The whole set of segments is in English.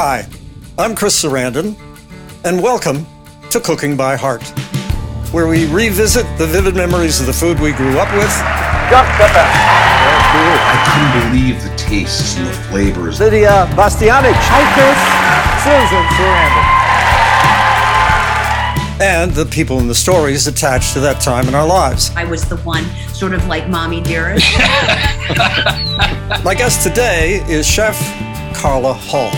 Hi, I'm Chris Sarandon, and welcome to Cooking by Heart, where we revisit the vivid memories of the food we grew up with. I couldn't believe the tastes and the flavors. Lidia Bastianich. Hi, Chris. Susan Sarandon. And the people and the stories attached to that time in our lives. I was the one sort of like mommy dearest. My guest today is Chef Carla Hall.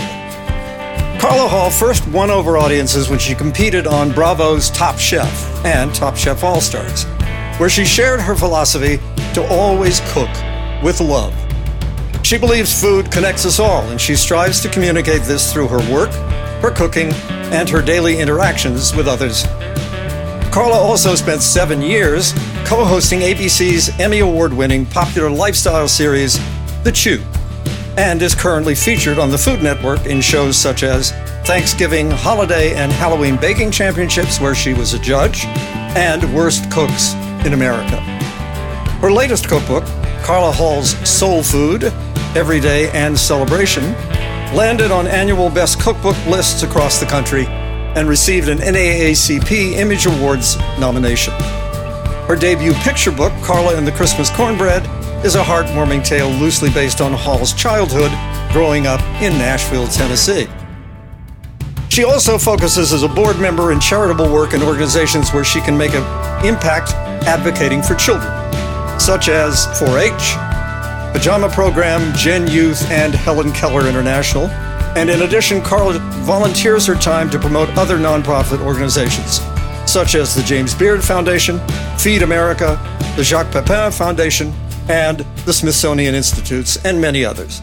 Carla Hall first won over audiences when she competed on Bravo's Top Chef and Top Chef All Stars, where she shared her philosophy to always cook with love. She believes food connects us all, and she strives to communicate this through her work, her cooking, and her daily interactions with others. Carla also spent seven years co hosting ABC's Emmy Award winning popular lifestyle series, The Chew, and is currently featured on the Food Network in shows such as Thanksgiving, Holiday, and Halloween Baking Championships, where she was a judge, and Worst Cooks in America. Her latest cookbook, Carla Hall's Soul Food, Everyday and Celebration, landed on annual Best Cookbook lists across the country and received an NAACP Image Awards nomination. Her debut picture book, Carla and the Christmas Cornbread, is a heartwarming tale loosely based on Hall's childhood growing up in Nashville, Tennessee. She also focuses as a board member in charitable work in organizations where she can make an impact advocating for children, such as 4 H, Pajama Program, Gen Youth, and Helen Keller International. And in addition, Carla volunteers her time to promote other nonprofit organizations, such as the James Beard Foundation, Feed America, the Jacques Pepin Foundation, and the Smithsonian Institutes, and many others.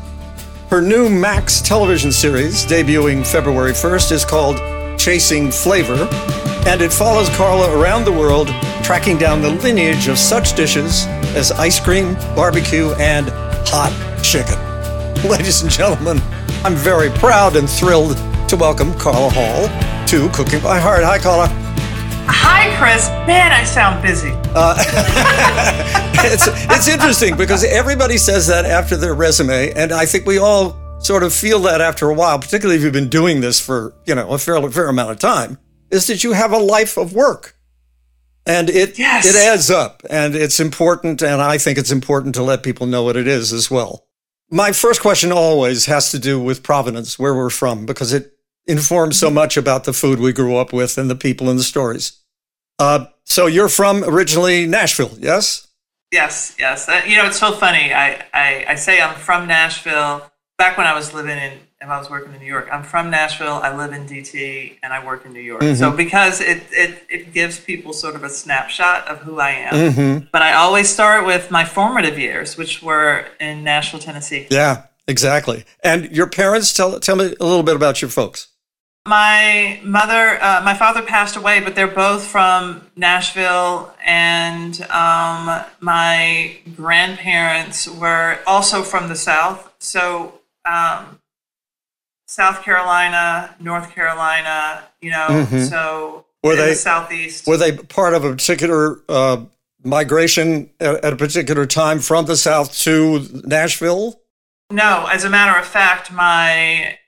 Her new Max television series, debuting February 1st, is called Chasing Flavor, and it follows Carla around the world, tracking down the lineage of such dishes as ice cream, barbecue, and hot chicken. Ladies and gentlemen, I'm very proud and thrilled to welcome Carla Hall to Cooking by Heart. Hi, Carla. Hi, Chris. Man, I sound busy. Uh, it's it's interesting because everybody says that after their resume, and I think we all sort of feel that after a while, particularly if you've been doing this for you know a fair fair amount of time, is that you have a life of work, and it Yes. it adds up, and it's important, and I think it's important to let people know what it is as well. My first question always has to do with provenance, where we're from, because it informs so much about the food we grew up with and the people and the stories. Uh, so you're from originally Nashville, yes? Yes, yes. Uh, you know, it's so funny. I, I, I say I'm from Nashville. Back when I was living in, if I was working in New York, I'm from Nashville. I live in DC, and I work in New York. So because it, it, it gives people sort of a snapshot of who I am. But I always start with my formative years, which were in Nashville, Tennessee. Yeah, exactly. And your parents, tell tell me a little bit about your folks. My mother, uh, my father passed away, but they're both from Nashville, and um, my grandparents were also from the South. So, um, South Carolina, North Carolina, you know, so Were they- the Southeast. Were they part of a particular uh, migration at, at a particular time from the South to Nashville? No, as a matter of fact, my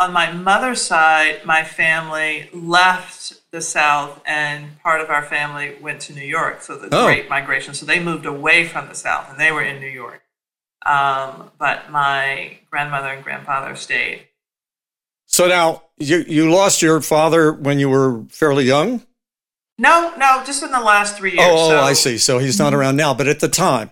on my mother's side, my family left the South, and part of our family went to New York. So the Oh. Great Migration. So they moved away from the South, and they were in New York. Um, but my grandmother and grandfather stayed. So now you you lost your father when you were fairly young. No, no, just in the last three years. Oh, oh, so, I see. So he's not around now. But at the time,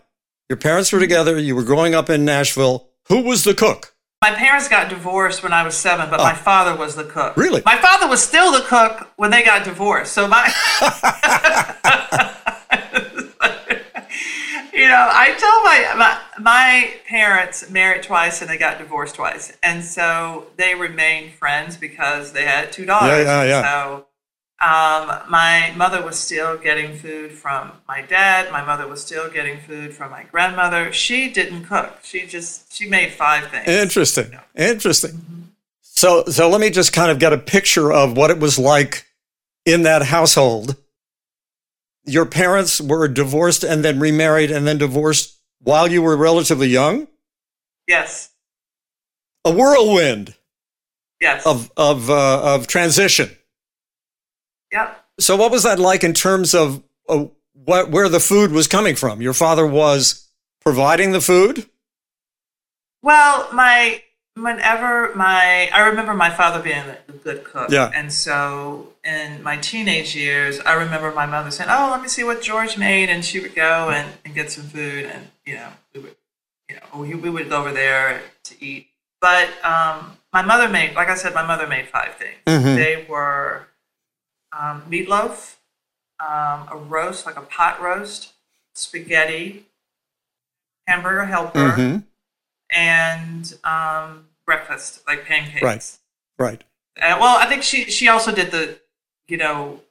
your parents were together. You were growing up in Nashville. Who was the cook? My parents got divorced when I was seven, but my oh. father was the cook. Oh. Really? My father was still the cook when they got divorced. So my, you know, I tell my, my my parents married twice and they got divorced twice, and so they remained friends because they had two daughters. Yeah, yeah, yeah. So. Um, my mother was still getting food from my dad. My mother was still getting food from my grandmother. She didn't cook. She just she made five things. Interesting. Interesting. So so let me just kind of get a picture of what it was like in that household. Your parents were divorced and then remarried and then divorced while you were relatively young? Yes. A whirlwind. Yes. of of uh, of transition. Yep. So, what was that like in terms of uh, what where the food was coming from? Your father was providing the food. Well, my whenever my I remember my father being a good cook. Yeah. And so in my teenage years, I remember my mother saying, "Oh, let me see what George made," and she would go and, and get some food, and you know we would, you know, we, we would go over there to eat. But um, my mother made, like I said, my mother made five things. Mhm. They were um, meatloaf, um, a roast, like a pot roast, spaghetti, hamburger helper Mhm. and um, breakfast, like pancakes. Right. Right. Uh, well, I think she she also did the, you know,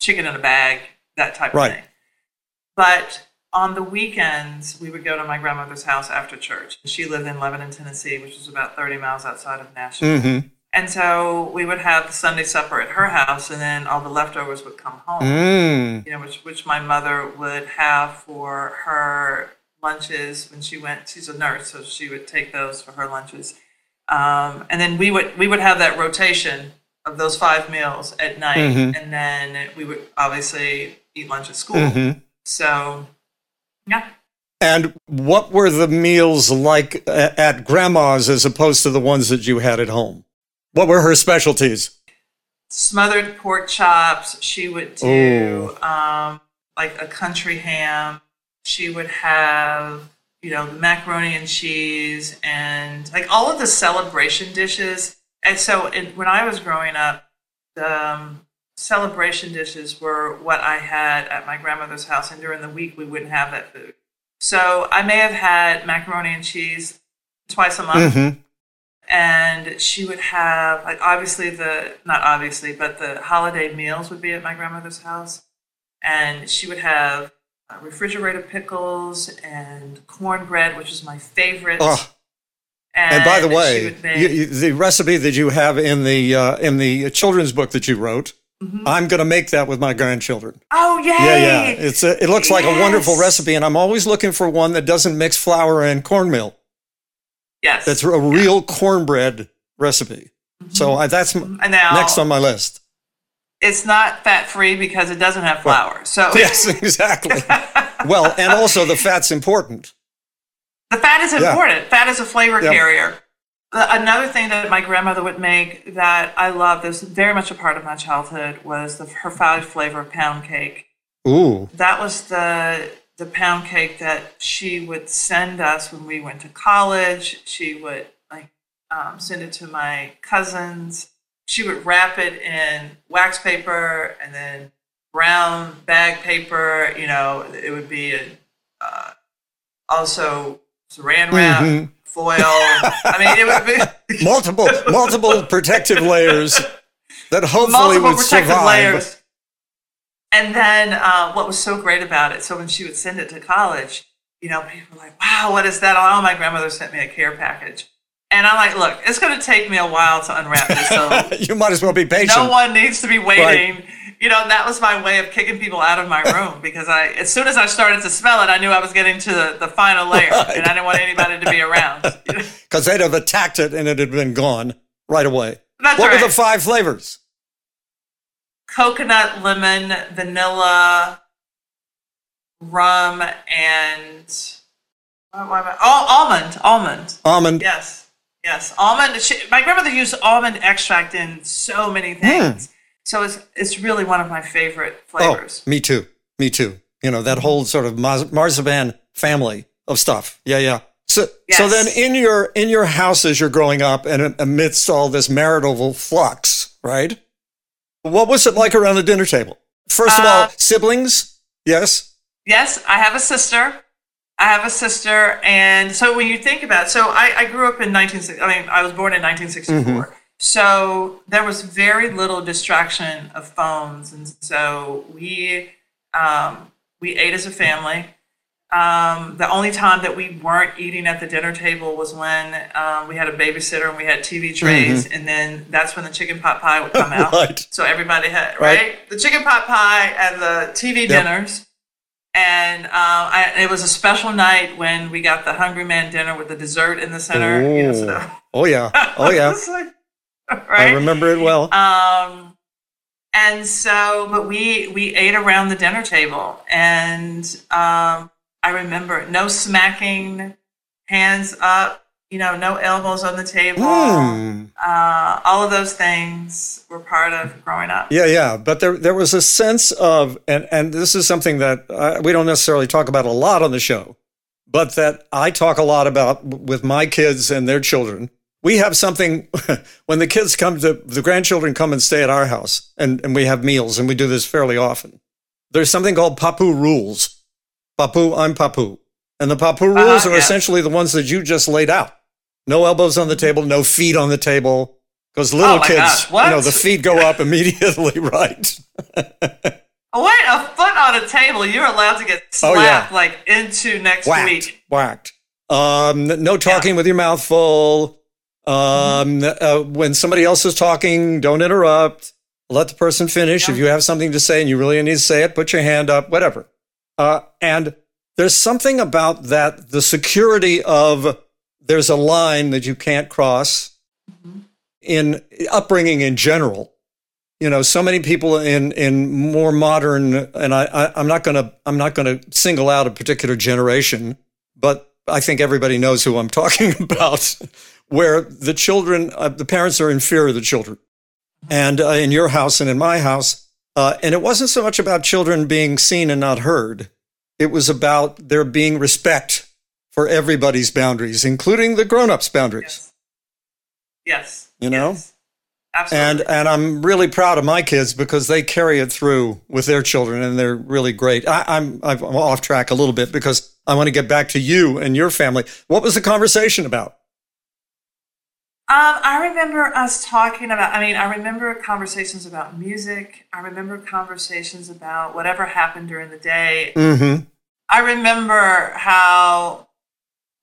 chicken in a bag, that type Right. of thing. But on the weekends, we would go to my grandmother's house after church. She lived in Lebanon, Tennessee, which is about 30 miles outside of Nashville. hmm And so we would have the Sunday supper at her house, and then all the leftovers would come home Mm. you know, which which my mother would have for her lunches when she went. She's a nurse, so she would take those for her lunches, um, and then we would we would have that rotation of those five meals at night, Mhm. and then we would obviously eat lunch at school. Mhm. So, yeah. And what were the meals like at grandma's as opposed to the ones that you had at home? What were her specialties? smothered pork chops. She would do um, like a country ham. She would have, you know, the macaroni and cheese and like all of the celebration dishes. And so in, when I was growing up, the um, celebration dishes were what I had at my grandmother's house. And during the week, we wouldn't have that food. So I may have had macaroni and cheese twice a month Mhm. And she would have like obviously the not obviously but the holiday meals would be at my grandmother's house and she would have uh, refrigerated pickles and cornbread which is my favorite Oh, and by the way, make- you, you, the recipe that you have in the uh, in the children's book that you wrote, I'm going to make that with my grandchildren. oh yay Yeah, yeah. It's a, it looks like a wonderful recipe, and I'm always looking for one that doesn't mix flour and cornmeal. Yes That's a real cornbread recipe. So mm-hmm. I, that's now next on my list. it's not fat free because it doesn't have flour so Yes, exactly. well, and also the fat's important. The fat is Yeah. important. Fat is a flavor Yeah. carrier. Another thing that my grandmother would make that I love, this is very much a part of my childhood, was the, her five flavor pound cake. Ooh, That was the the pound cake that she would send us when we went to college. She would like um, send it to my cousins. She would wrap it in wax paper and then brown bag paper. You know, it would be a, uh, also saran wrap, Mhm. foil. I mean, it would be multiple multiple protective layers that hopefully multiple would protective survive. layers. And then uh, what was so great about it, so when she would send it to college, you know, people were like, wow, what is that? Oh, my grandmother sent me a care package. And I'm like, look, it's going to take me a while to unwrap this. So you might as well be patient. no one needs to be waiting. You know, that was my way of kicking people out of my room because I, as soon as I started to smell it, I knew I was getting to the, the final layer Right. and I didn't want anybody to be around. You know? because they'd have attacked it and it had been gone right away. That's what were the five flavors? Coconut, lemon, vanilla, rum, and oh, almond. Almond. Almond. Yes, yes, almond. She, my grandmother used almond extract in so many hmm. things, so it's it's really one of my favorite flavors. Oh, me too. Me too. You know that whole sort of marzipan family of stuff. Yeah, yeah. So, so then in your in your house as you're growing up and amidst all this marital flux, right? What was it like around the dinner table? First of Uh, all, siblings. Yes. Yes, I have a sister. I have a sister, and so when you think about, it, so I, I grew up in 1960. I mean, I was born in 1964. So there was very little distraction of phones, and so we um, we ate as a family. Um, the only time that we weren't eating at the dinner table was when um, we had a babysitter and we had TV trays, and then that's when the chicken pot pie would come out. Right. So everybody had Right. right, the chicken pot pie and the TV dinners. And um, I, it was a special night when we got the Hungry Man dinner with the dessert in the center. You know, so- Oh yeah. Oh yeah. Like- right? I remember it well. Um, and so, but we we ate around the dinner table, and um, I remember no smacking, hands up, you know, no elbows on the table. Hmm. Uh, all of those things were part of growing up. Yeah, yeah, but there there was a sense of, and and this is something that uh, we don't necessarily talk about a lot on the show, but that I talk a lot about with my kids and their children. We have something when the kids come to the grandchildren come and stay at our house, and and we have meals, and we do this fairly often. There's something called Papu rules. Papu, I'm Papu, and the Papu rules Uh-huh, are yeah. essentially the ones that you just laid out. No elbows on the table, no feet on the table. Because little Oh kids, you know, the feet go up immediately, right? Wait, a foot on a table, you're allowed to get slapped Oh, yeah. like into next whacked, week. whacked. Um, no talking with your mouth full. Um, uh, when somebody else is talking, don't interrupt. Let the person finish. Yeah. If you have something to say and you really need to say it, put your hand up, whatever. Uh, and there's something about that, the security of there's a line that you can't cross in upbringing in general. You know, so many people in in more modern, and I, I I'm not gonna I'm not gonna single out a particular generation, but I think everybody knows who I'm talking about, where the children, uh, the parents are in fear of the children, and uh, in your house and in my house, uh, and it wasn't so much about children being seen and not heard, it was about there being respect for everybody's boundaries, including the grown-ups' boundaries. Yes. Yes. You know? Yes. Absolutely. And and I'm really proud of my kids because they carry it through with their children, and they're really great. I, I'm I'm off track a little bit because I want to get back to you and your family. What was the conversation about? Um, I remember us talking about, I mean, I remember conversations about music. I remember conversations about whatever happened during the day. Mm-hmm. I remember how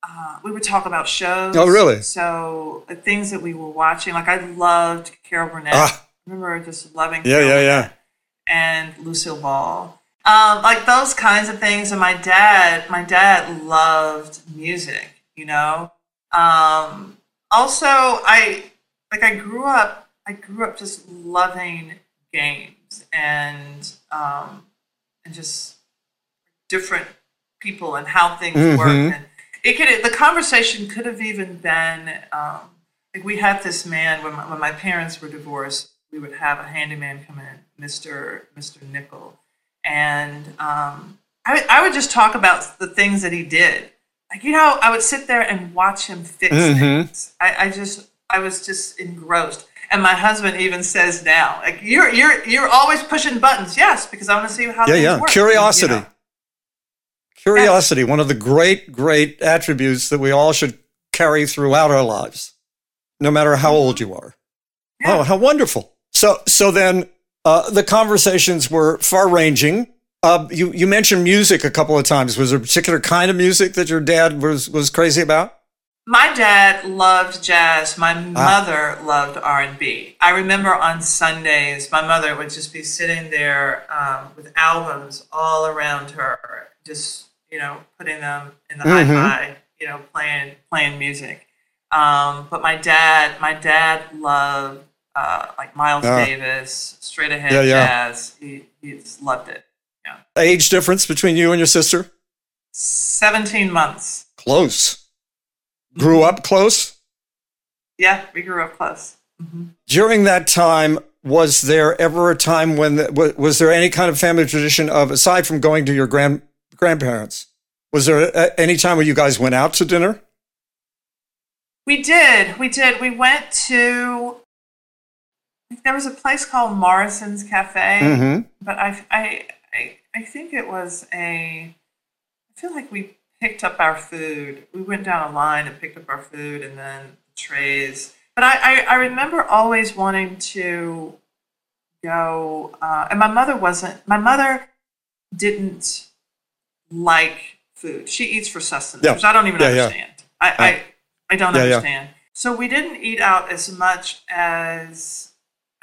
uh, we would talk about shows. Oh, really? So the things that we were watching, like I loved Carol Burnett. Ah. I remember just loving Yeah, Carol yeah, yeah. Burnett and Lucille Ball. Um, like those kinds of things. And my dad, my dad loved music, you know. Um, also, I like I grew up. I grew up just loving games and um, and just different people and how things Mhm. work. And it could the conversation could have even been um, like we had this man when my, when my parents were divorced. We would have a handyman come in, Mister Mister Nickel, and um, I I would just talk about the things that he did. Like you know, I would sit there and watch him fix Mhm. things. I, I just I was just engrossed. And my husband even says now, like you're you're you're always pushing buttons. Yes, because I want to see how Yeah, yeah. work. Curiosity. You know? Curiosity, one of the great, great attributes that we all should carry throughout our lives, no matter how old you are. Yeah. Oh, how wonderful! So, so then uh, the conversations were far-ranging. Uh, you you mentioned music a couple of times. Was there a particular kind of music that your dad was was crazy about? My dad loved jazz. My Ah. mother loved R and B. I remember on Sundays, my mother would just be sitting there um, with albums all around her, just you know, putting them in the Mhm. hi-fi, you know, playing playing music. Um, but my dad, my dad loved uh, like Miles Ah. Davis, straight ahead Yeah, yeah. jazz. He, he loved it. Yeah, Age difference between you and your sister? seventeen months. Close. Grew up close. Yeah, we grew up close. hmm During that time, was there ever a time when the, was there any kind of family tradition of aside from going to your grand grandparents? Was there any time where you guys went out to dinner? We did. We did. We went to. There was a place called Morrison's Cafe, Mm-hmm. but I, I, I, think it was a. I feel like we picked up our food. We went down a line and picked up our food, and then trays. But I, I, I remember always wanting to go. Uh, and my mother wasn't. My mother didn't like food. She eats for sustenance, Yeah. which I don't even Yeah, yeah. understand. I, I, I don't Yeah, yeah. understand. So we didn't eat out as much as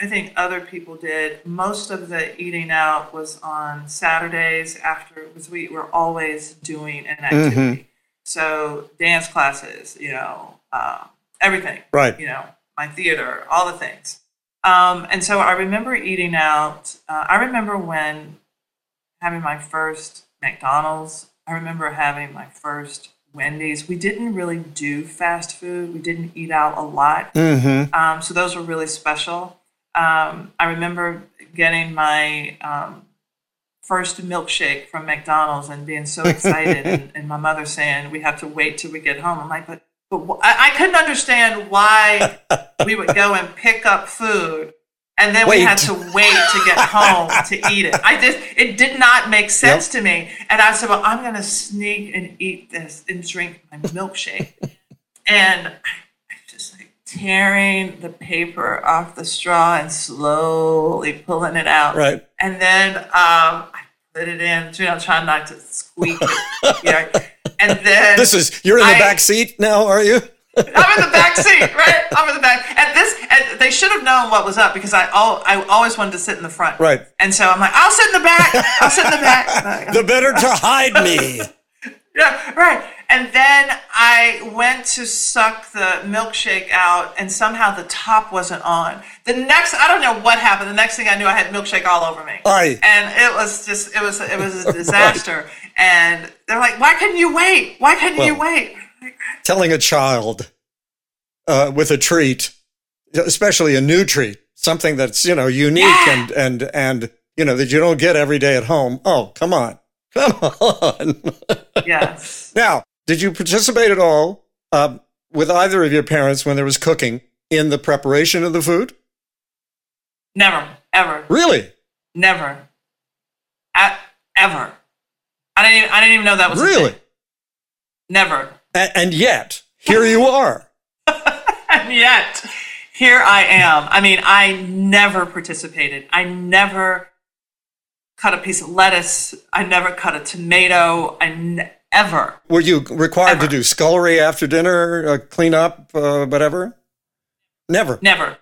I think other people did. Most of the eating out was on Saturdays after because we were always doing an activity. Mm-hmm. So dance classes, you know, uh, everything. Right. You know, my theater, all the things. Um, and so I remember eating out. Uh, I remember when having my first McDonald's. I remember having my first Wendy's. We didn't really do fast food. We didn't eat out a lot. Mm-hmm. Um, so those were really special. Um, I remember getting my um, first milkshake from McDonald's and being so excited, and, and, my mother saying we have to wait till we get home. I'm like, but, but I, I couldn't understand why we would go and pick up food and then wait. we had to wait to get home to eat it. I just it did not make sense yep. to me. And I said, "Well, I'm going to sneak and eat this and drink my milkshake." and I, I just like tearing the paper off the straw and slowly pulling it out. Right. And then um, I put it in, you know, trying not to squeak it. know. And then this is you're in the I, back seat now, are you? I'm in the back seat, right? I'm in the back. And this, and they should have known what was up because I, all, I always wanted to sit in the front. Right. And so I'm like, I'll sit in the back. I'll sit in the back. the better to hide me. yeah, right. And then I went to suck the milkshake out, and somehow the top wasn't on. The next, I don't know what happened. The next thing I knew, I had milkshake all over me. Aye. And it was just, it was, it was a disaster. right. And they're like, "Why couldn't you wait? Why couldn't well, you wait?" telling a child uh, with a treat, especially a new treat, something that's you know unique yeah. and and and you know that you don't get every day at home. Oh, come on, come on. yes. Now, did you participate at all uh, with either of your parents when there was cooking in the preparation of the food? Never, ever. Really? Never. At, ever. I didn't. Even, I didn't even know that was really. Never. And, and yet, here you are. and yet, here I am. I mean, I never participated. I never cut a piece of lettuce. I never cut a tomato. I never. Ever. Were you required ever. to do scullery after dinner, uh, clean up, uh, whatever? Never. Never.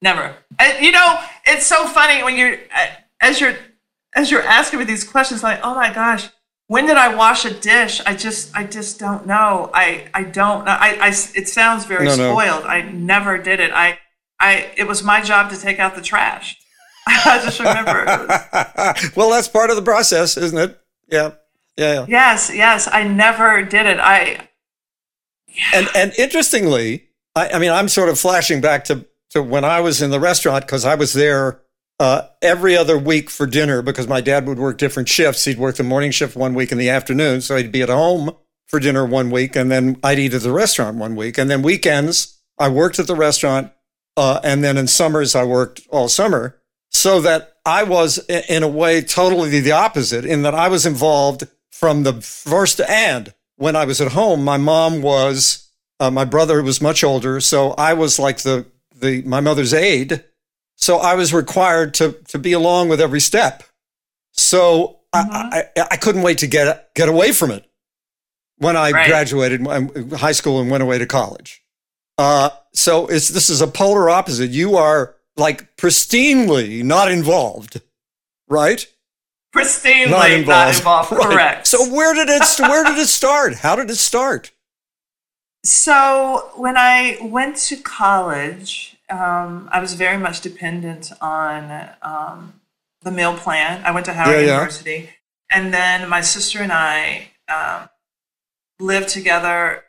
Never. And, you know, it's so funny when you're uh, as you're as you're asking me these questions, like, oh my gosh, when did I wash a dish? I just, I just don't know. I, I don't know. I, I, it sounds very no, spoiled. No. I never did it. I, I, it was my job to take out the trash. I just remember. well, that's part of the process, isn't it? Yeah. Yeah. yeah. Yes. Yes. I never did it. I. Yeah. And and interestingly, I, I mean, I'm sort of flashing back to to when I was in the restaurant because I was there uh, every other week for dinner because my dad would work different shifts. He'd work the morning shift one week in the afternoon. So he'd be at home for dinner one week and then I'd eat at the restaurant one week. And then weekends, I worked at the restaurant. Uh, and then in summers, I worked all summer so that I was in a way totally the opposite in that I was involved from the first and when I was at home, my mom was, uh, my brother was much older. So I was like the, the, my mother's aide so I was required to to be along with every step. So mm-hmm. I, I, I couldn't wait to get get away from it when I right. graduated high school and went away to college. Uh, so it's this is a polar opposite. You are like pristinely not involved, right? Pristinely not involved. Not involved. Right. Correct. So where did it where did it start? How did it start? So when I went to college, um, I was very much dependent on um, the meal plan. I went to Howard yeah, University, yeah. and then my sister and I um, lived together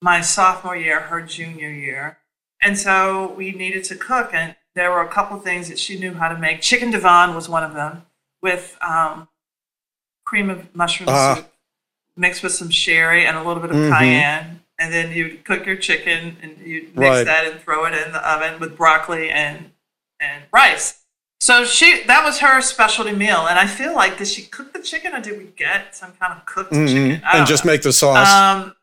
my sophomore year, her junior year, and so we needed to cook. And there were a couple things that she knew how to make. Chicken Divan was one of them, with um, cream of mushroom uh. soup mixed with some sherry and a little bit of mm-hmm. cayenne and then you cook your chicken and you mix right. that and throw it in the oven with broccoli and and rice. So she that was her specialty meal, and I feel like did she cook the chicken or did we get some kind of cooked mm-hmm. chicken? and just know. make the sauce. Um,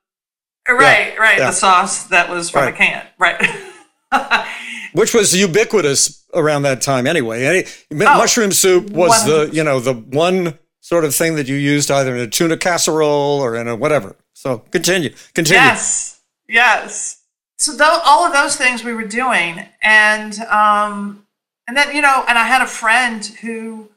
right, yeah, right, yeah. the sauce that was from right. a can, right. Which was ubiquitous around that time, anyway. Any, oh, mushroom soup was 100%. the you know the one sort of thing that you used either in a tuna casserole or in a whatever. So continue, continue. Yes, yes. So th- all of those things we were doing, and um, and then you know, and I had a friend who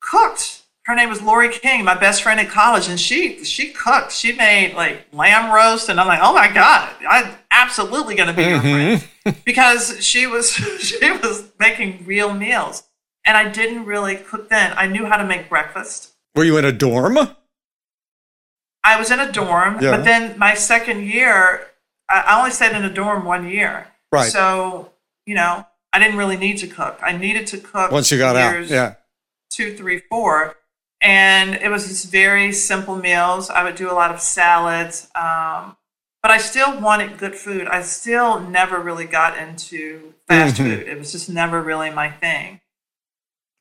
cooked. Her name was Lori King, my best friend at college, and she she cooked. She made like lamb roast, and I'm like, oh my god, I'm absolutely going to be your Mm-hmm. friend because she was she was making real meals, and I didn't really cook then. I knew how to make breakfast. Were you in a dorm? I was in a dorm, Yeah. but then my second year, I only stayed in a dorm one year. Right. So you know, I didn't really need to cook. I needed to cook Once you got out, yeah. two, three, four, and it was just very simple meals. I would do a lot of salads, um, but I still wanted good food. I still never really got into fast Mhm. food. It was just never really my thing.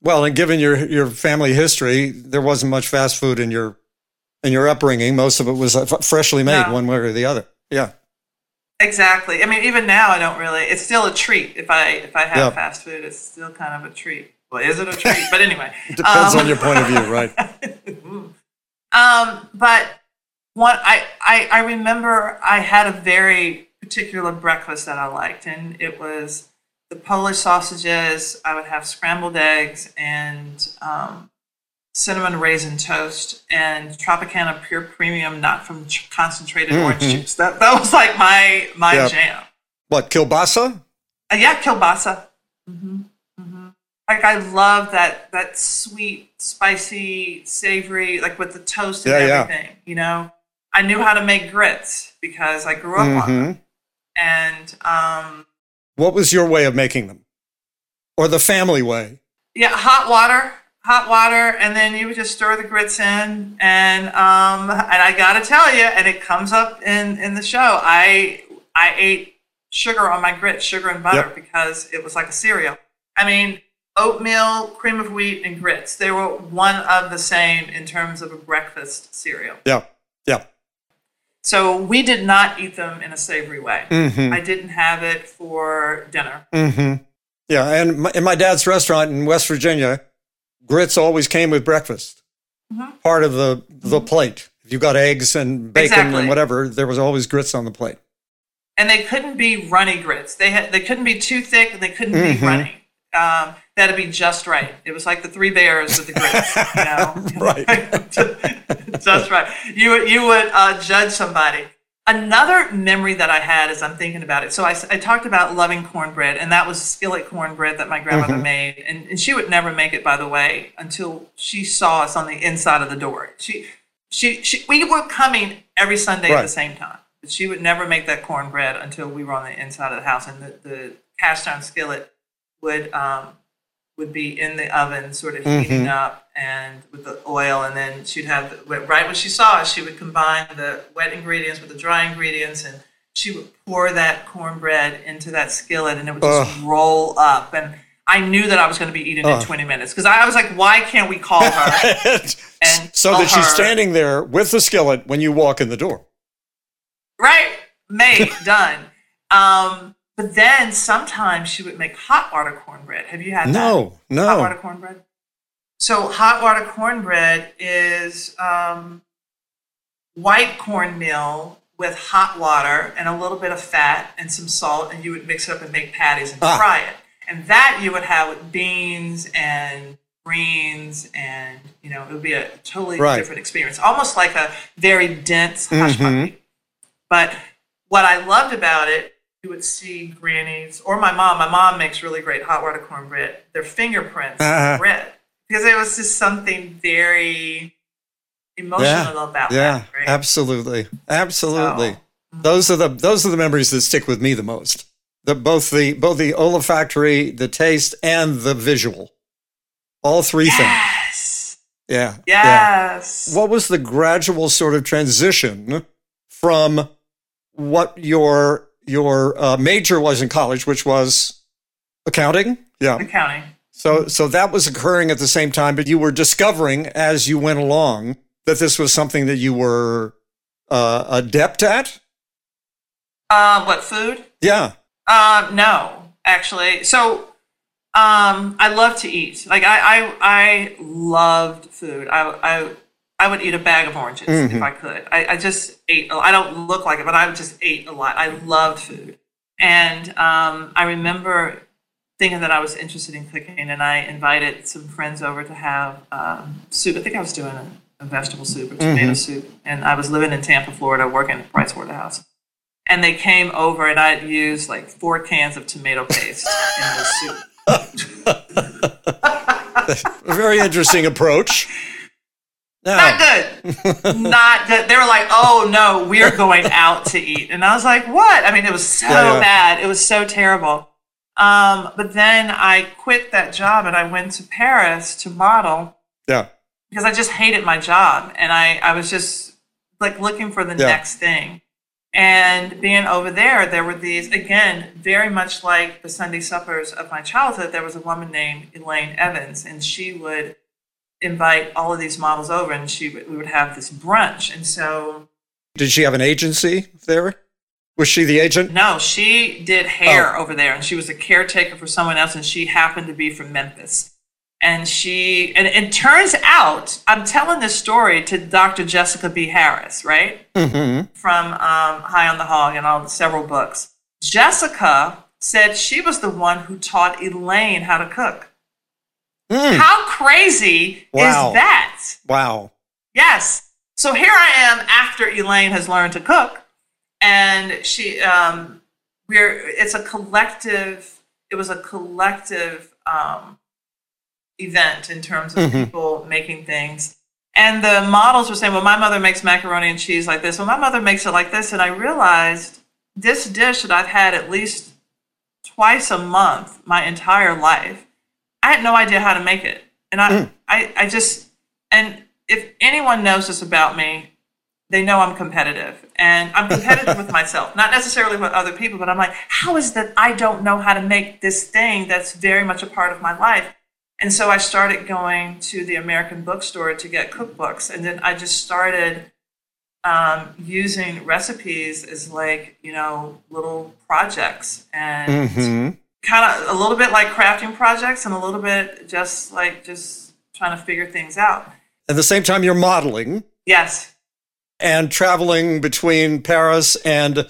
Well, and given your your family history, there wasn't much fast food in your in your upbringing. Most of it was uh, f- freshly made, No. one way or the other. Yeah. Exactly. I mean, even now, I don't really. It's still a treat if I if I have Yeah. fast food. It's still kind of a treat. Well, is it a treat? But anyway, Depends um, on your point of view, right? Um, but one, I, I, I remember I had a very particular breakfast that I liked, and it was the Polish sausages. I would have scrambled eggs and um, cinnamon raisin toast and Tropicana Pure Premium, not from ch- concentrated orange juice. That that was like my my Yeah. jam. What kielbasa? Uh, yeah, kielbasa. Like I love that that sweet, spicy, savory, like with the toast and Yeah, yeah. everything. You know, I knew how to make grits because I grew up on them. And um, What was your way of making them, or the family way? yeah, hot water, hot water, and then you would just stir the grits in. And um, and I gotta tell you, and it comes up in in the show. I I ate sugar on my grits, sugar and butter, Yep. because it was like a cereal. I mean, oatmeal, cream of wheat, and grits. They were one of the same in terms of a breakfast cereal. Yeah. Yeah. So we did not eat them in a savory way. Mm-hmm. I didn't have it for dinner. Mm-hmm. Yeah. And my, in my dad's restaurant in West Virginia, grits always came with breakfast. Mhm. Part of the the plate. If you got eggs and bacon Exactly. and whatever, there was always grits on the plate. and they couldn't be runny grits. They had they couldn't be too thick, and they couldn't be runny. Um, that'd be just right. It was like the Three Bears with the grits, you know. Right. just right. You would you would uh, judge somebody. Another memory that I had as I'm thinking about it. So I, I talked about loving cornbread, and that was skillet cornbread that my grandmother Mm-hmm. made, and, and she would never make it, by the way, until she saw us on the inside of the door. She she, she we were coming every Sunday at the same time. But she would never make that cornbread until we were on the inside of the house, and the, the cast iron skillet would um, would be in the oven, sort of heating up, and with the oil, and then she'd have the, right when she saw us, she would combine the wet ingredients with the dry ingredients, and she would pour that cornbread into that skillet, and it would just roll up, and I knew that I was going to be eating in 20 minutes because I was like, why can't we call her? And so that she's her- standing there with the skillet when you walk in the door. Right. Made, done. Um, but then sometimes she would make hot water cornbread. Have you had that? No, no. Hot water cornbread? So hot water cornbread is um, white cornmeal with hot water and a little bit of fat and some salt, and you would mix it up and make patties and Ah. fry it. And that you would have with beans and greens, and you know it would be a totally Right. different experience, almost like a very dense hush Mhm. puppy. But what I loved about it, you would see grannies or my mom. My mom makes really great hot water cornbread. Their fingerprints Uh-huh. uh bread because it was just something very emotional about Yeah, that. Right? absolutely, absolutely. So- Those are the those are the memories that stick with me the most. The both the both the olfactory, the taste, and the visual. All three things. Yes. Yeah. yeah. Yes. What was the gradual sort of transition from what your your uh, major was in college, which was accounting? Yeah. Accounting. So so that was occurring at the same time, but you were discovering as you went along that this was something that you were uh, adept at. Uh, what food? Yeah. Uh, no, actually. So, um, I love to eat. Like I, I, I loved food. I, I, I would eat a bag of oranges if I could. I, I just ate. I don't look like it, but I just ate a lot. I loved food, and um, I remember thinking that I was interested in cooking, and I invited some friends over to have um, soup. I think I was doing a, a vegetable soup or tomato soup, and I was living in Tampa, Florida, working at Price Waterhouse. and they came over, and I'd used like four cans of tomato paste in the soup. Very interesting approach. Not good. Not good. They were like, oh no, we're going out to eat. And I was like, what? I mean, it was so Yeah, yeah. bad. It was so terrible. Um, but then I quit that job and I went to Paris to model yeah, because I just hated my job. And I, I was just like looking for the Yeah. next thing. And being over there, there were these, again, very much like the Sunday suppers of my childhood, there was a woman named Elaine Evans, and she would invite all of these models over and she would- we would have this brunch. And so, did she have an agency there? Was she the agent? no, she did hair Oh. over there and she was a caretaker for someone else and she happened to be from Memphis. And she, and it turns out, I'm telling this story to Dr. Jessica B. Harris, right? Mm-hmm. from um, High on the Hog and all several books. Jessica said she was the one who taught Elaine how to cook. How crazy. Wow. is that? Wow. Yes. So here I am after Elaine has learned to cook, and she, um, we're, it's a collective, it was a collective um, event in terms of people making things. And the models were saying, well, my mother makes macaroni and cheese like this. Well, my mother makes it like this. And I realized this dish that I've had at least twice a month my entire life, I had no idea how to make it. And I, I, I just, and if anyone knows this about me, they know I'm competitive. And I'm competitive with myself, not necessarily with other people, but I'm like, how is it that I don't know how to make this thing that's very much a part of my life? And so I started going to the American bookstore to get cookbooks. And then I just started um, using recipes as like, you know, little projects and hmm kind of a little bit like crafting projects and a little bit just like just trying to figure things out. At the same time, you're modeling Yes. and traveling between Paris and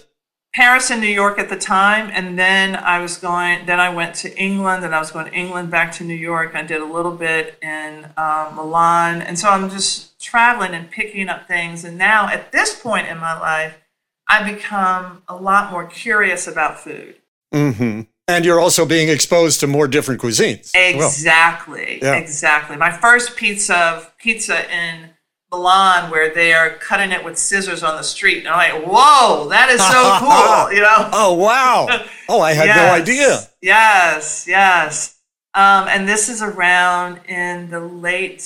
Paris and New York at the time, and then I was going. Then I went to England, and I was going to England back to New York. I did a little bit in um, Milan, and so I'm just traveling and picking up things. And now, at this point in my life, I become a lot more curious about food. hmm and you're also being exposed to more different cuisines. as well. Exactly. Yeah. Exactly. My first pizza pizza in Milan where they are cutting it with scissors on the street. And I'm like, whoa, that is so cool. You know? Oh wow! Oh, I had no idea. Yes, yes. Um, and this is around in the late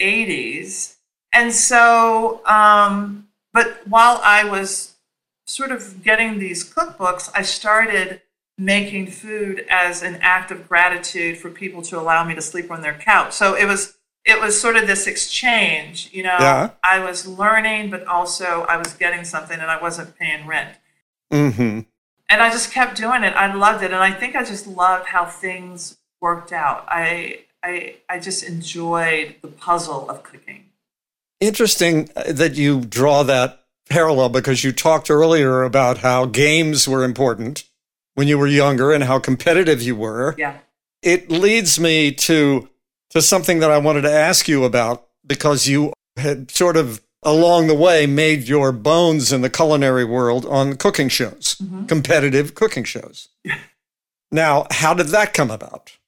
80s. And so, um, but while I was sort of getting these cookbooks, I started making food as an act of gratitude for people to allow me to sleep on their couch. So it was it was sort of this exchange, you know. Yeah. I was learning, but also I was getting something and I wasn't paying rent hmm and I just kept doing it. I loved it, and I think I just loved how things worked out. I I I just enjoyed the puzzle of cooking. Interesting uh, that you draw that parallel because you talked earlier about how games were important when you were younger and how competitive you were. Yeah. It leads me to to something that I wanted to ask you about because you had sort of along the way made your bones in the culinary world on cooking shows, competitive cooking shows. Now, how did that come about?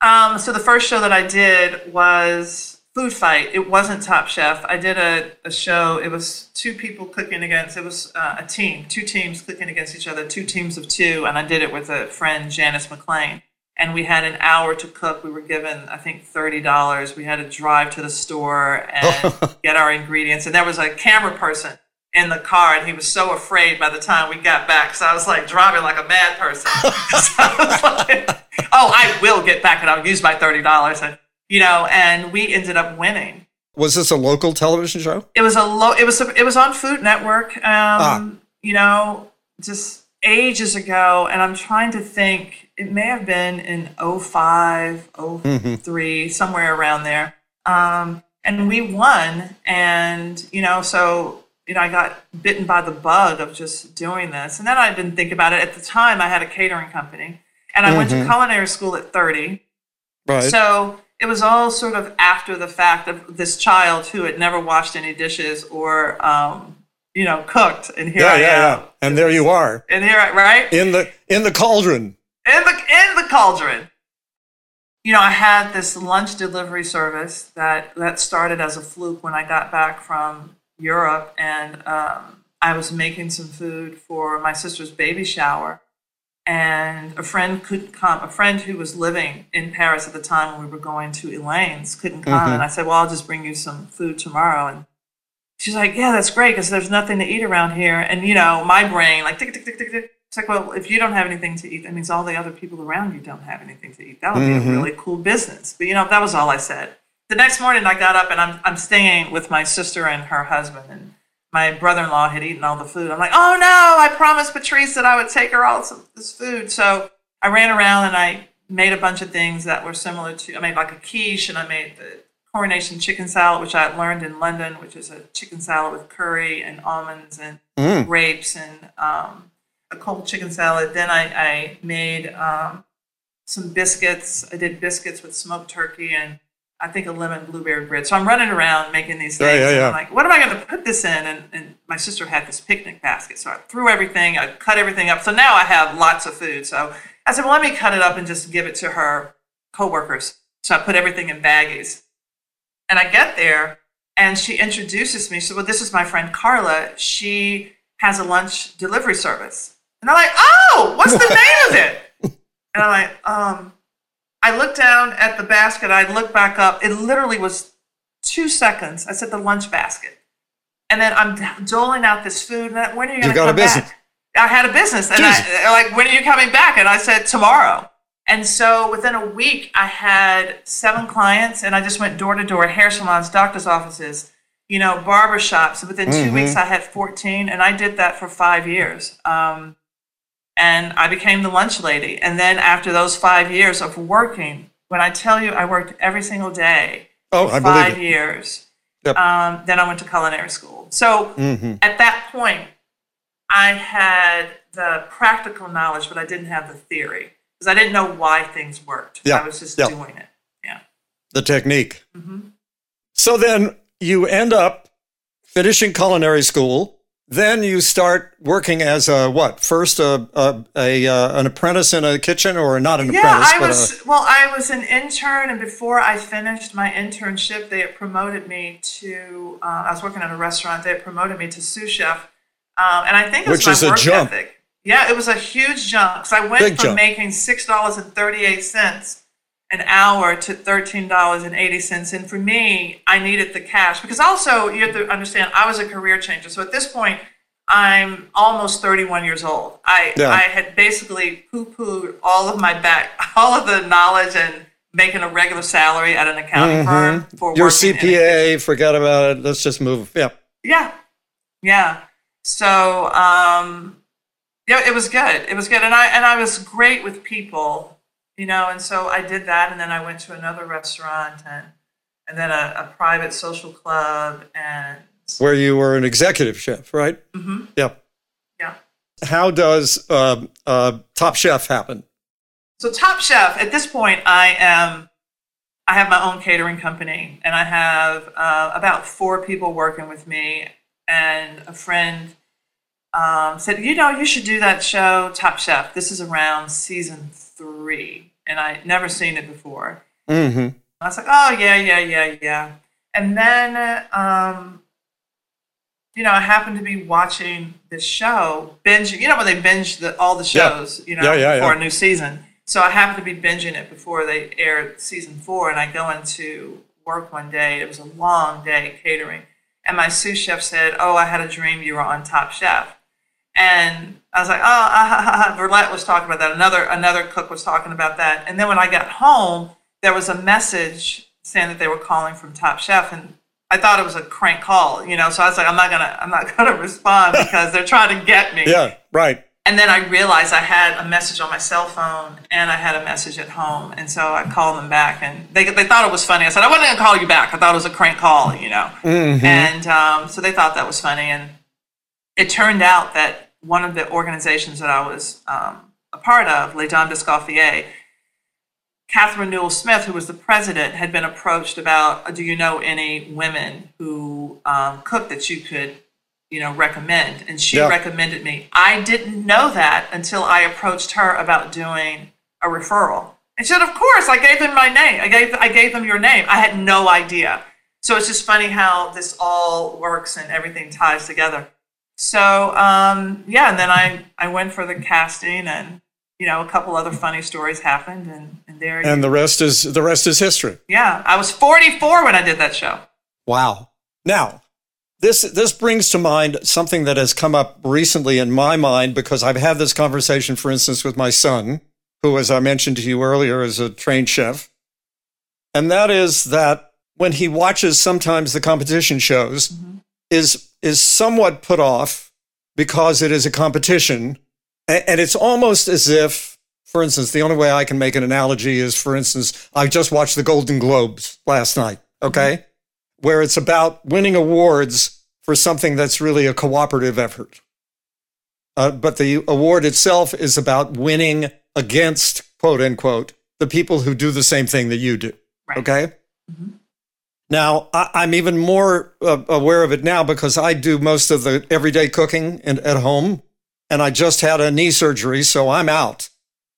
Um, so the first show that I did was Food Fight. It wasn't Top Chef. I did a, a show. It was two people cooking against. It was uh, a team, two teams cooking against each other, two teams of two, and I did it with a friend, Janice McLean. And we had an hour to cook. We were given, I think, thirty dollars. We had to drive to the store and get our ingredients. And there was a camera person in the car, and he was so afraid by the time we got back. So I was like driving like a mad person. So I was like, oh, I will get back, and I'll use my thirty dollars. And you know, and we ended up winning. Was this a local television show? It was a low. It was a, it was on Food Network. Um, You know, just ages ago, and I'm trying to think. It may have been in 05, 03, somewhere around there. Um, and we won, and you know, so you know, I got bitten by the bug of just doing this, and then I didn't think about it. At the time, I had a catering company, and I went to culinary school at 30. Right. So it was all sort of after the fact of this child who had never washed any dishes or um, you know, cooked. And here Yeah, I yeah, am. yeah. And there you are And here I, right? in the in the cauldron. in the in the cauldron. You know, I had this lunch delivery service that that started as a fluke when I got back from Europe, and um, I was making some food for my sister's baby shower, and a friend couldn't come. A friend who was living in Paris at the time when we were going to Elaine's couldn't come, mm-hmm. and I said, "Well, I'll just bring you some food tomorrow." And she's like, "Yeah, that's great because there's nothing to eat around here." And you know, my brain like tick tick tick tick tick. It's like, well, if you don't have anything to eat, that means all the other people around you don't have anything to eat. That would be a mm-hmm. really cool business. But you know, that was all I said. The next morning, I got up and I'm I'm staying with my sister and her husband, and my brother-in-law had eaten all the food. I'm like, oh no! I promised Patrice that I would take her all some this food. So I ran around and I made a bunch of things that were similar to. I made like a quiche, and I made the coronation chicken salad, which I learned in London, which is a chicken salad with curry and almonds and grapes and um, a cold chicken salad. Then I, I made um, some biscuits. I did biscuits with smoked turkey and I think a lemon blueberry bread. So I'm running around making these Yeah, things. yeah, and yeah. I'm like, what am I going to put this in? And, and my sister had this picnic basket. So I threw everything, I cut everything up. So now I have lots of food. So I said, well, let me cut it up and just give it to her coworkers. So I put everything in baggies. And I get there and she introduces me. She said, Well, this is my friend Carla. She has a lunch delivery service. And I'm like, Oh, what's the name of it? And I'm like, um, I looked down at the basket. I looked back up. It literally was two seconds. I said, The lunch basket. And then I'm doling out this food. And when are you going to come back? I had a business. And. I, like, when are you coming back? And I said, tomorrow. And so within a week, I had seven clients, and I just went door to door, hair salons, doctor's offices, you know, barber shops. Within two weeks, I had 14, and I did that for five years. Um, and I became the lunch lady. And then after those five years of working, when I tell you I worked every single day Oh, for I five years, Yep. um, then I went to culinary school. So Mm-hmm. at that point, I had the practical knowledge, but I didn't have the theory because I didn't know why things worked. Yeah, I was just yeah. doing it. Yeah. The technique. Mm-hmm. So then you end up finishing culinary school. Then you start working as a what? First, a, a, a uh, an apprentice in a kitchen, or not an Yeah, apprentice, I but was. Well, I was an intern, and before I finished my internship, they had promoted me to. Uh, I was working at a restaurant. They had promoted me to sous chef, um, and I think it was Which my is a jump. ethic. Yeah, it was a huge jump. So I went Big from jump. making six dollars and thirty eight cents an hour to thirteen dollars and eighty cents. And for me, I needed the cash because also you have to understand I was a career changer. So at this point, I'm almost thirty one years old. I Yeah. I had basically poo pooed all of my back, all of the knowledge and making a regular salary at an accounting firm Mm-hmm. your working in a CPA. Forget about it. Let's just move. Yeah. yeah, yeah. So um, yeah, it was good. It was good, and I and I was great with people, you know. And so I did that, and then I went to another restaurant, and and then a, a private social club, and Where you were an executive chef, right? mm-hmm. Yeah. yeah. How does uh, uh, Top Chef happen? So Top Chef, at this point, I am. I have my own catering company, and I have uh, about four people working with me. And a friend um, said, "You know, you should do that show, Top Chef. This is around season three, and I never seen it before." Mm-hmm. I was like, "Oh yeah, yeah, yeah, yeah." And then, um, you know, I happened to be watching this show, binging. You know, when they binge the, all the Yeah. shows, you know, Yeah, yeah, for yeah. a new season. So I happened to be binging it before they aired season four, and I go into work one day. It was a long day catering, and my sous chef said, "Oh, I had a dream you were on Top Chef." And I was like, oh, ah, ha, ha. Verlette was talking about that. Another another cook was talking about that. And then when I got home, there was a message saying that they were calling from Top Chef, and I thought it was a crank call, you know. So I was like, I'm not gonna I'm not gonna respond because they're trying to get me. Yeah. Right. And then I realized I had a message on my cell phone and I had a message at home. And so I called them back and they, they thought it was funny. I said, I wasn't going to call you back. I thought it was a crank call, you know. And um, so they thought that was funny. And it turned out that one of the organizations that I was um, a part of, Les Dames d'Escoffier, Catherine Newell Smith, who was the president, had been approached about, do you know any women who um, cook that you could, you know, recommend. And she Yeah. recommended me. I didn't know that until I approached her about doing a referral. And she said, of course, I gave them my name. I gave, I gave them your name. I had no idea. So it's just funny how this all works and everything ties together. So um, yeah, and then I, I went for the casting and, you know, a couple other funny stories happened and, and there And the rest is the rest is history. yeah, I was 44 when I did that show. Wow. Now, this this brings to mind something that has come up recently in my mind because I've had this conversation, for instance, with my son, who, as I mentioned to you earlier, is a trained chef, and that is that when he watches sometimes the competition shows, is is somewhat put off because it is a competition, and it's almost as if. For instance, the only way I can make an analogy is, for instance, I just watched the Golden Globes last night. Okay where it's about winning awards for something that's really a cooperative effort. Uh, but the award itself is about winning against, quote unquote, the people who do the same thing that you do. Right. Okay. Now, I, I'm even more uh, aware of it now because I do most of the everyday cooking in, at home, and I just had a knee surgery, so I'm out.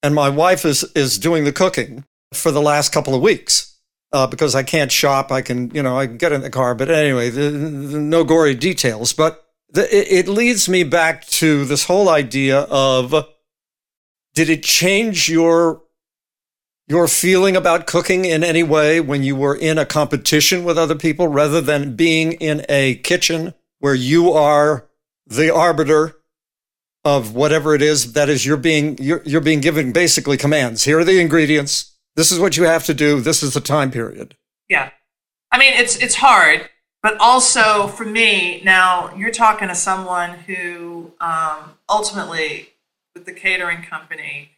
And my wife is is doing the cooking for the last couple of weeks uh, because I can't shop. I can, you know, I can get in the car. But anyway, the, the, no gory details. But the, it, it leads me back to this whole idea of did it change your your feeling about cooking in any way when you were in a competition with other people rather than being in a kitchen where you are the arbiter of whatever it is that is you're being you're, you're being given basically commands. Here are the ingredients. This is what you have to do. This is the time period. Yeah. I mean, it's it's hard, but also for me now, you're talking to someone who um, ultimately, with the catering company,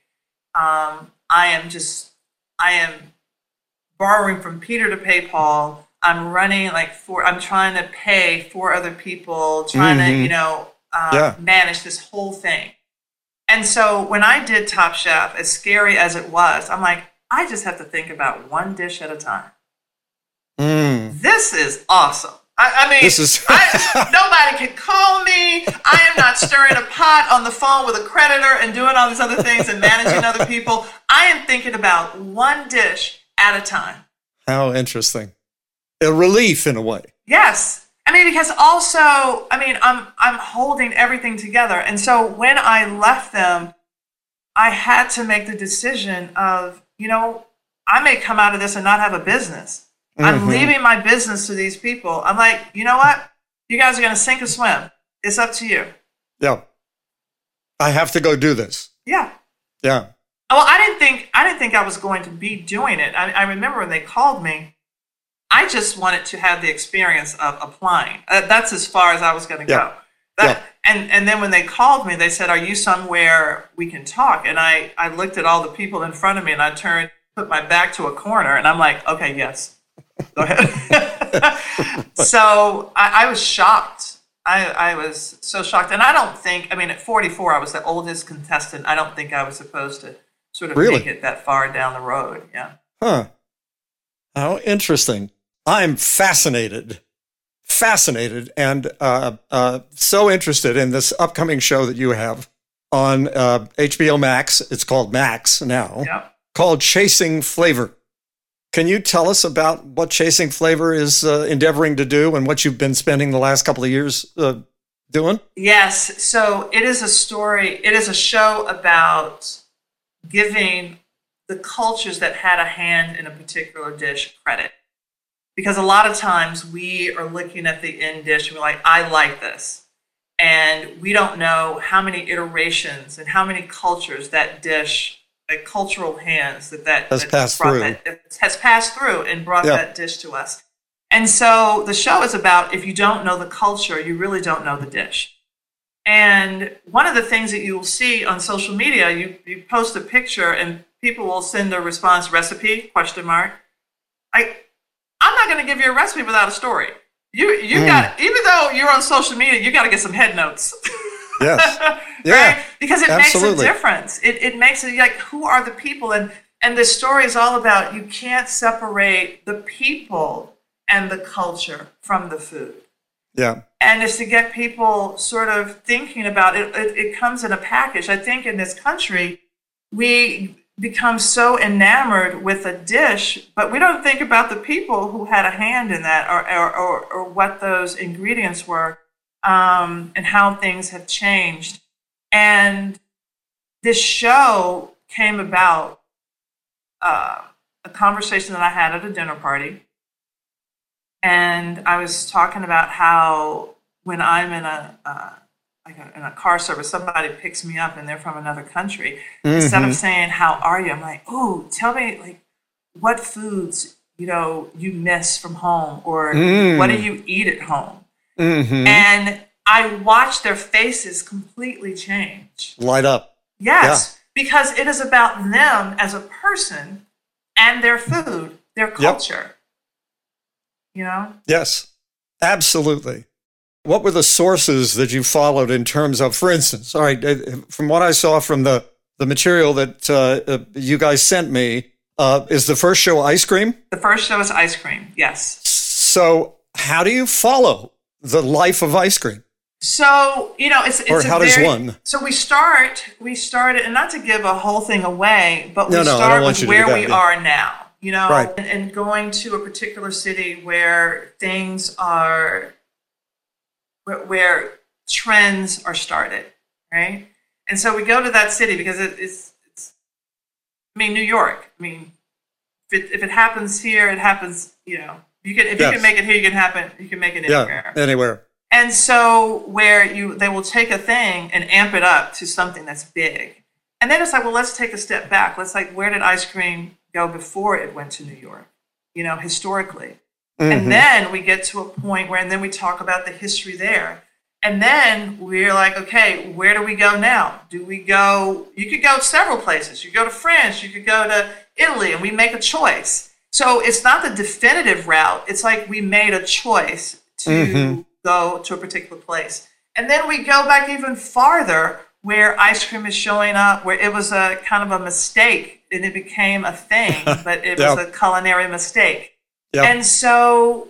um, I am just I am borrowing from Peter to pay Paul. I'm running like four. I'm trying to pay four other people, trying to Mhm. you know uh, Yeah. manage this whole thing. And so when I did Top Chef, as scary as it was, I'm like, I just have to think about one dish at a time Mm. this is awesome. I, I mean, This is- I, nobody can call me. I am not stirring a pot on the phone with a creditor and doing all these other things and managing other people. I am thinking about one dish at a time. how interesting a relief in a way Yes. I mean, because also, I mean, I'm I'm holding everything together, and so when I left them, I had to make the decision of, you know, I may come out of this and not have a business. I'm Mhm. leaving my business to these people. I'm like, you know what? You guys are going to sink or swim. It's up to you. yeah i have to go do this Yeah. yeah Well, I didn't think I didn't think I was going to be doing it. I, I remember when they called me. I just wanted to have the experience of applying. Uh, that's as far as I was going to Yeah. go. That, And and then when they called me, they said, "Are you somewhere we can talk?" And I I looked at all the people in front of me, and I turned, put my back to a corner, and I'm like, "Okay, yes, go ahead." so I, I was shocked. I, I was so shocked, and I don't think. I mean, at 44, I was the oldest contestant. I don't think I was supposed to sort of Really? make it that far down the road. Yeah. Huh. How interesting. I'm fascinated, fascinated, and uh, uh, so interested in this upcoming show that you have on uh, HBO Max. It's called Max now, Yep. called Chasing Flavor. Can you tell us about what Chasing Flavor is uh, endeavoring to do and what you've been spending the last couple of years uh, doing? Yes. So it is a story, it is a show about giving the cultures that had a hand in a particular dish credit. Because a lot of times we are looking at the end dish and we're like, I like this. And we don't know how many iterations and how many cultures that dish, like cultural hands that that Has that passed through. that- has passed through and brought Yeah. that dish to us. And so the show is about if you don't know the culture, you really don't know the dish. And one of the things that you will see on social media, you, you post a picture and people will send a response recipe question mark. I I'm not going to give you a recipe without a story. You you mm. got even though you're on social media, you got to get some head notes. Yes. Yeah. right? Because it absolutely. makes a difference. It, it makes it like who are the people and and the story is all about you can't separate the people and the culture from the food. Yeah. and it's to get people sort of thinking about it, it. It comes in a package. I think in this country, we become so enamored with a dish, but we don't think about the people who had a hand in that or, or, or, or what those ingredients were um, and how things have changed. And this show came about uh, a conversation that I had at a dinner party. And I was talking about how when I'm in a, uh, like a, in a car service, somebody picks me up and they're from another country. Mm-hmm. Instead of saying, How are you? I'm like, Oh, tell me, like, what foods, you know, you miss from home or mm. what do you eat at home? Mm-hmm. And I watched their faces completely change. Light up. Yes, yeah. because it is about them as a person and their food, their culture. Yep. You know? Yes, absolutely. What were the sources that you followed in terms of, for instance, all right, uh, from what I saw from the, the material that uh, uh, you guys sent me, uh, is the first show ice cream? The first show is ice cream, yes. So, how do you follow the life of ice cream? So you know, it's, it's or how does one? So we start, we started, and not to give a whole thing away, but we no, no, start with where we yeah. are now. You know, right. and, and going to a particular city where things are, where, where trends are started, right? And so we go to that city because it, it's, it's, I mean, New York. I mean, if it, if it happens here, it happens. You know, you can if yes. you can make it here, you can happen. You can make it anywhere. Yeah, anywhere. And so where you they will take a thing and amp it up to something that's big. And then it's like, well, let's take a step back. Let's like, where did ice cream go before it went to New York? You know, historically. Mm-hmm. And then we get to a point where, and then we talk about the history there. And then we're like, okay, where do we go now? Do we go? You could go several places. You go to France, you could go to Italy, and we make a choice. So it's not the definitive route. It's like we made a choice to mm-hmm go to a particular place. And then we go back even farther where ice cream is showing up, where it was a kind of a mistake and it became a thing, but it yep. was a culinary mistake. Yep. And so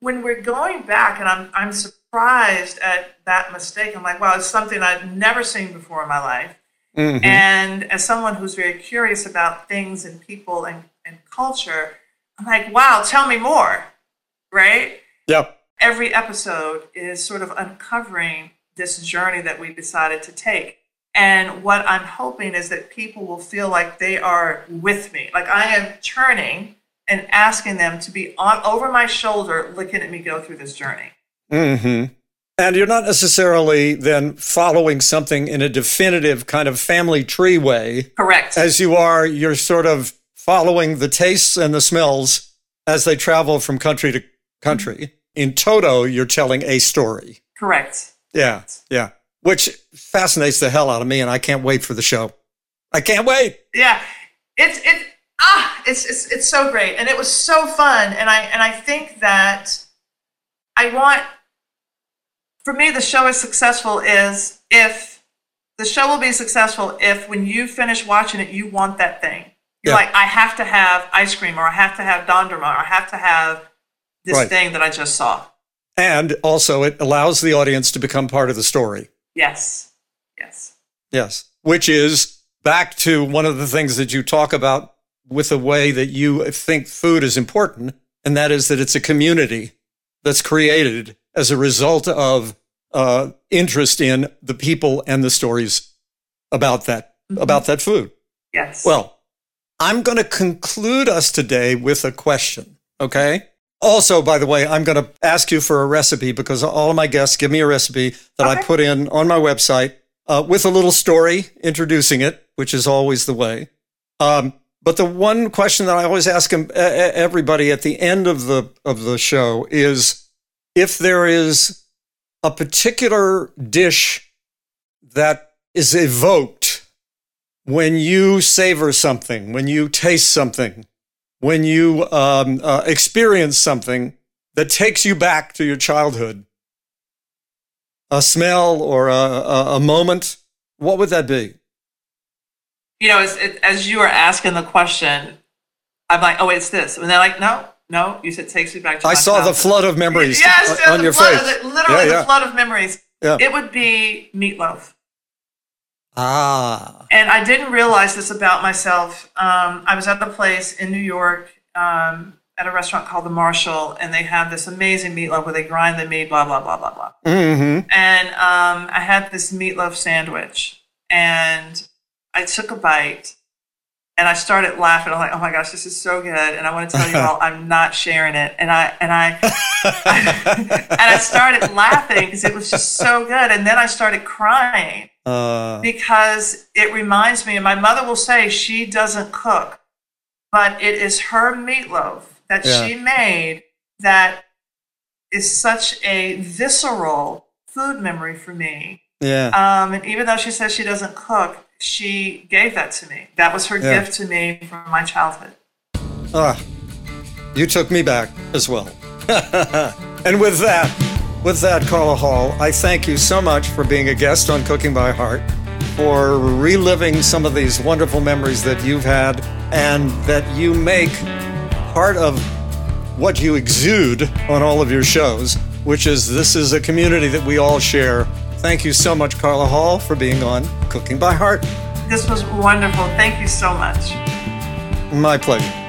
when we're going back, and I'm, I'm surprised at that mistake, I'm like, wow, it's something I've never seen before in my life. Mm-hmm. And as someone who's very curious about things and people and, and culture, I'm like, wow, tell me more. Right? Yep every episode is sort of uncovering this journey that we decided to take. And what I'm hoping is that people will feel like they are with me. Like I am turning and asking them to be on over my shoulder, looking at me go through this journey. Mm-hmm. And you're not necessarily then following something in a definitive kind of family tree way. Correct. As you are, you're sort of following the tastes and the smells as they travel from country to country. Mm-hmm in toto, you're telling a story. Correct. Yeah, yeah. Which fascinates the hell out of me, and I can't wait for the show. I can't wait. Yeah, it's it ah, it's it's it's so great, and it was so fun, and I and I think that I want for me the show is successful is if the show will be successful if when you finish watching it you want that thing. You're yeah. like I have to have ice cream, or I have to have Dondurma, or I have to have this right. thing that I just saw. And also, it allows the audience to become part of the story. Yes. Yes. Yes. Which is back to one of the things that you talk about with the way that you think food is important, and that is that it's a community that's created as a result of uh, interest in the people and the stories about that mm-hmm. about that food. Yes. Well, I'm going to conclude us today with a question. Okay. Also, by the way, I'm going to ask you for a recipe because all of my guests give me a recipe that okay. I put in on my website uh, with a little story introducing it, which is always the way. Um, but the one question that I always ask everybody at the end of the of the show is if there is a particular dish that is evoked when you savor something, when you taste something, when you um, uh, experience something that takes you back to your childhood, a smell or a, a, a moment, what would that be? You know, as, as you are asking the question, I'm like, oh, it's this. And they're like, no, No, you said takes me back to. I saw the flood of memories Yes, on, on your face. Of the, literally yeah, yeah. the flood of memories. Yeah. It would be meatloaf. Ah, And I didn't realize this about myself. Um, I was at the place in New York um, at a restaurant called the Marshall, and they have this amazing meatloaf where they grind the meat, blah blah blah blah blah. mm-hmm. And um, I had this meatloaf sandwich, and I took a bite, and I started laughing. I'm like, "Oh my gosh, this is so good!" And I want to tell you all, I'm not sharing it. And I and I and I started laughing because it was just so good. And then I started crying uh, because it reminds me, and my mother will say she doesn't cook, but it is her meatloaf that Yeah. she made that is such a visceral food memory for me. yeah. Um, and even though she says she doesn't cook, she gave that to me. That was her Yeah. gift to me from my childhood. Ah, you took me back as well. and with that, with that, Carla Hall, I thank you so much for being a guest on Cooking by Heart, for reliving some of these wonderful memories that you've had, and that you make part of what you exude on all of your shows, which is this is a community that we all share. Thank you so much, Carla Hall, for being on Cooking by Heart. This was wonderful. Thank you so much. My pleasure.